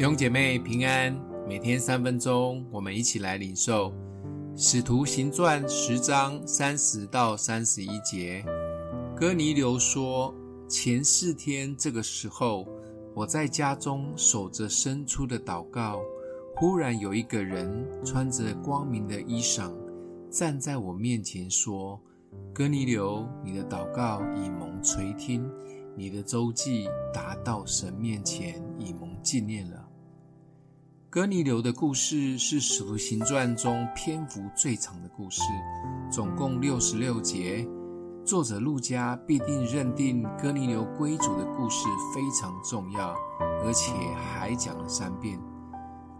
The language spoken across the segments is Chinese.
弟兄姐妹平安，每天三分钟，我们一起来领受《使徒行传》十章三十到三十一节。哥尼流说：“前四天这个时候，我在家中守着生出的祷告，忽然有一个人穿着光明的衣裳，站在我面前说：‘哥尼流，你的祷告已蒙垂听，你的周记达到神面前，已蒙纪念了。’”哥尼流的故事是《使徒行传》中篇幅最长的故事，总共六十六节。作者路加必定认定哥尼流归主的故事非常重要，而且还讲了三遍。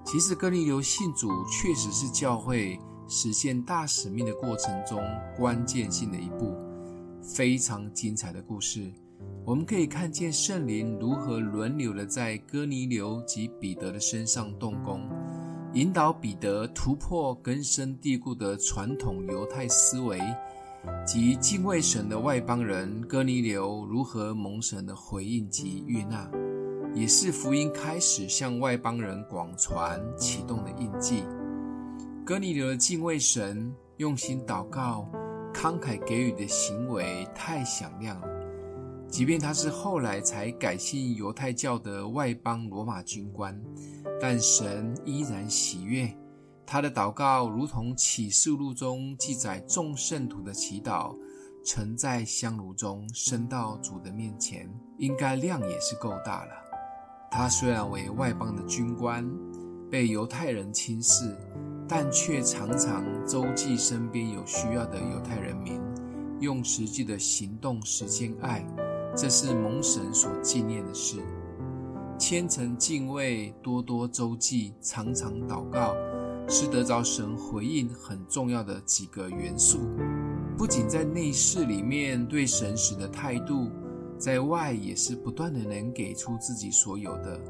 其实，哥尼流信主确实是教会实现大使命的过程中关键性的一步，非常精彩的故事。我们可以看见圣灵如何轮流的在哥尼流及彼得的身上动工，引导彼得突破根深蒂固的传统犹太思维，及敬畏神的外邦人哥尼流如何蒙神的回应及悦纳，也是福音开始向外邦人广传启动的印记。哥尼流的敬畏神、用心祷告、慷慨给予的行为太响亮了。即便他是后来才改信犹太教的外邦罗马军官，但神依然喜悦他的祷告，如同启示录中记载众圣徒的祈祷，曾在香炉中，升到主的面前，应该量也是够大了。他虽然为外邦的军官，被犹太人轻视，但却常常周济身边有需要的犹太人民，用实际的行动实践爱。这是蒙神所纪念的事，虔诚敬畏、多多周记、常常祷告，是得着神回应很重要的几个元素。不仅在内室里面对神使的态度，在外也是不断的能给出自己所有的。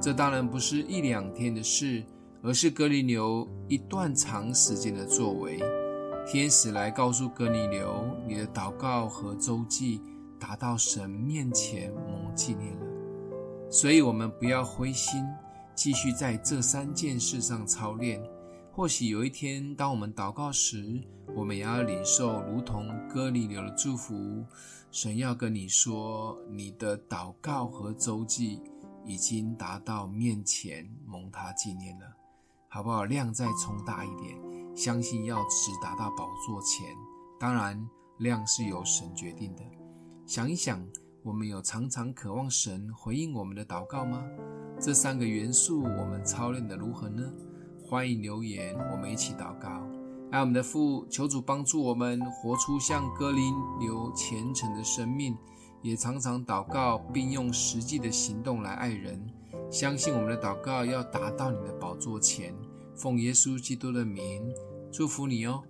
这当然不是一两天的事，而是哥尼流一段长时间的作为。天使来告诉哥尼流，你的祷告和周记。达到神面前蒙纪念了，所以我们不要灰心，继续在这三件事上操练。或许有一天，当我们祷告时，我们也要领受如同哥尼流的祝福。神要跟你说，你的祷告和周记已经达到面前蒙他纪念了，好不好？量再冲大一点，相信要直达到宝座前。当然，量是由神决定的。想一想，我们有常常渴望神回应我们的祷告吗？这三个元素，我们操练的如何呢？欢迎留言，我们一起祷告。爱我们的父，求主帮助我们活出像哥林流虔诚的生命，也常常祷告，并用实际的行动来爱人。相信我们的祷告要达到你的宝座前。奉耶稣基督的名，祝福你哦。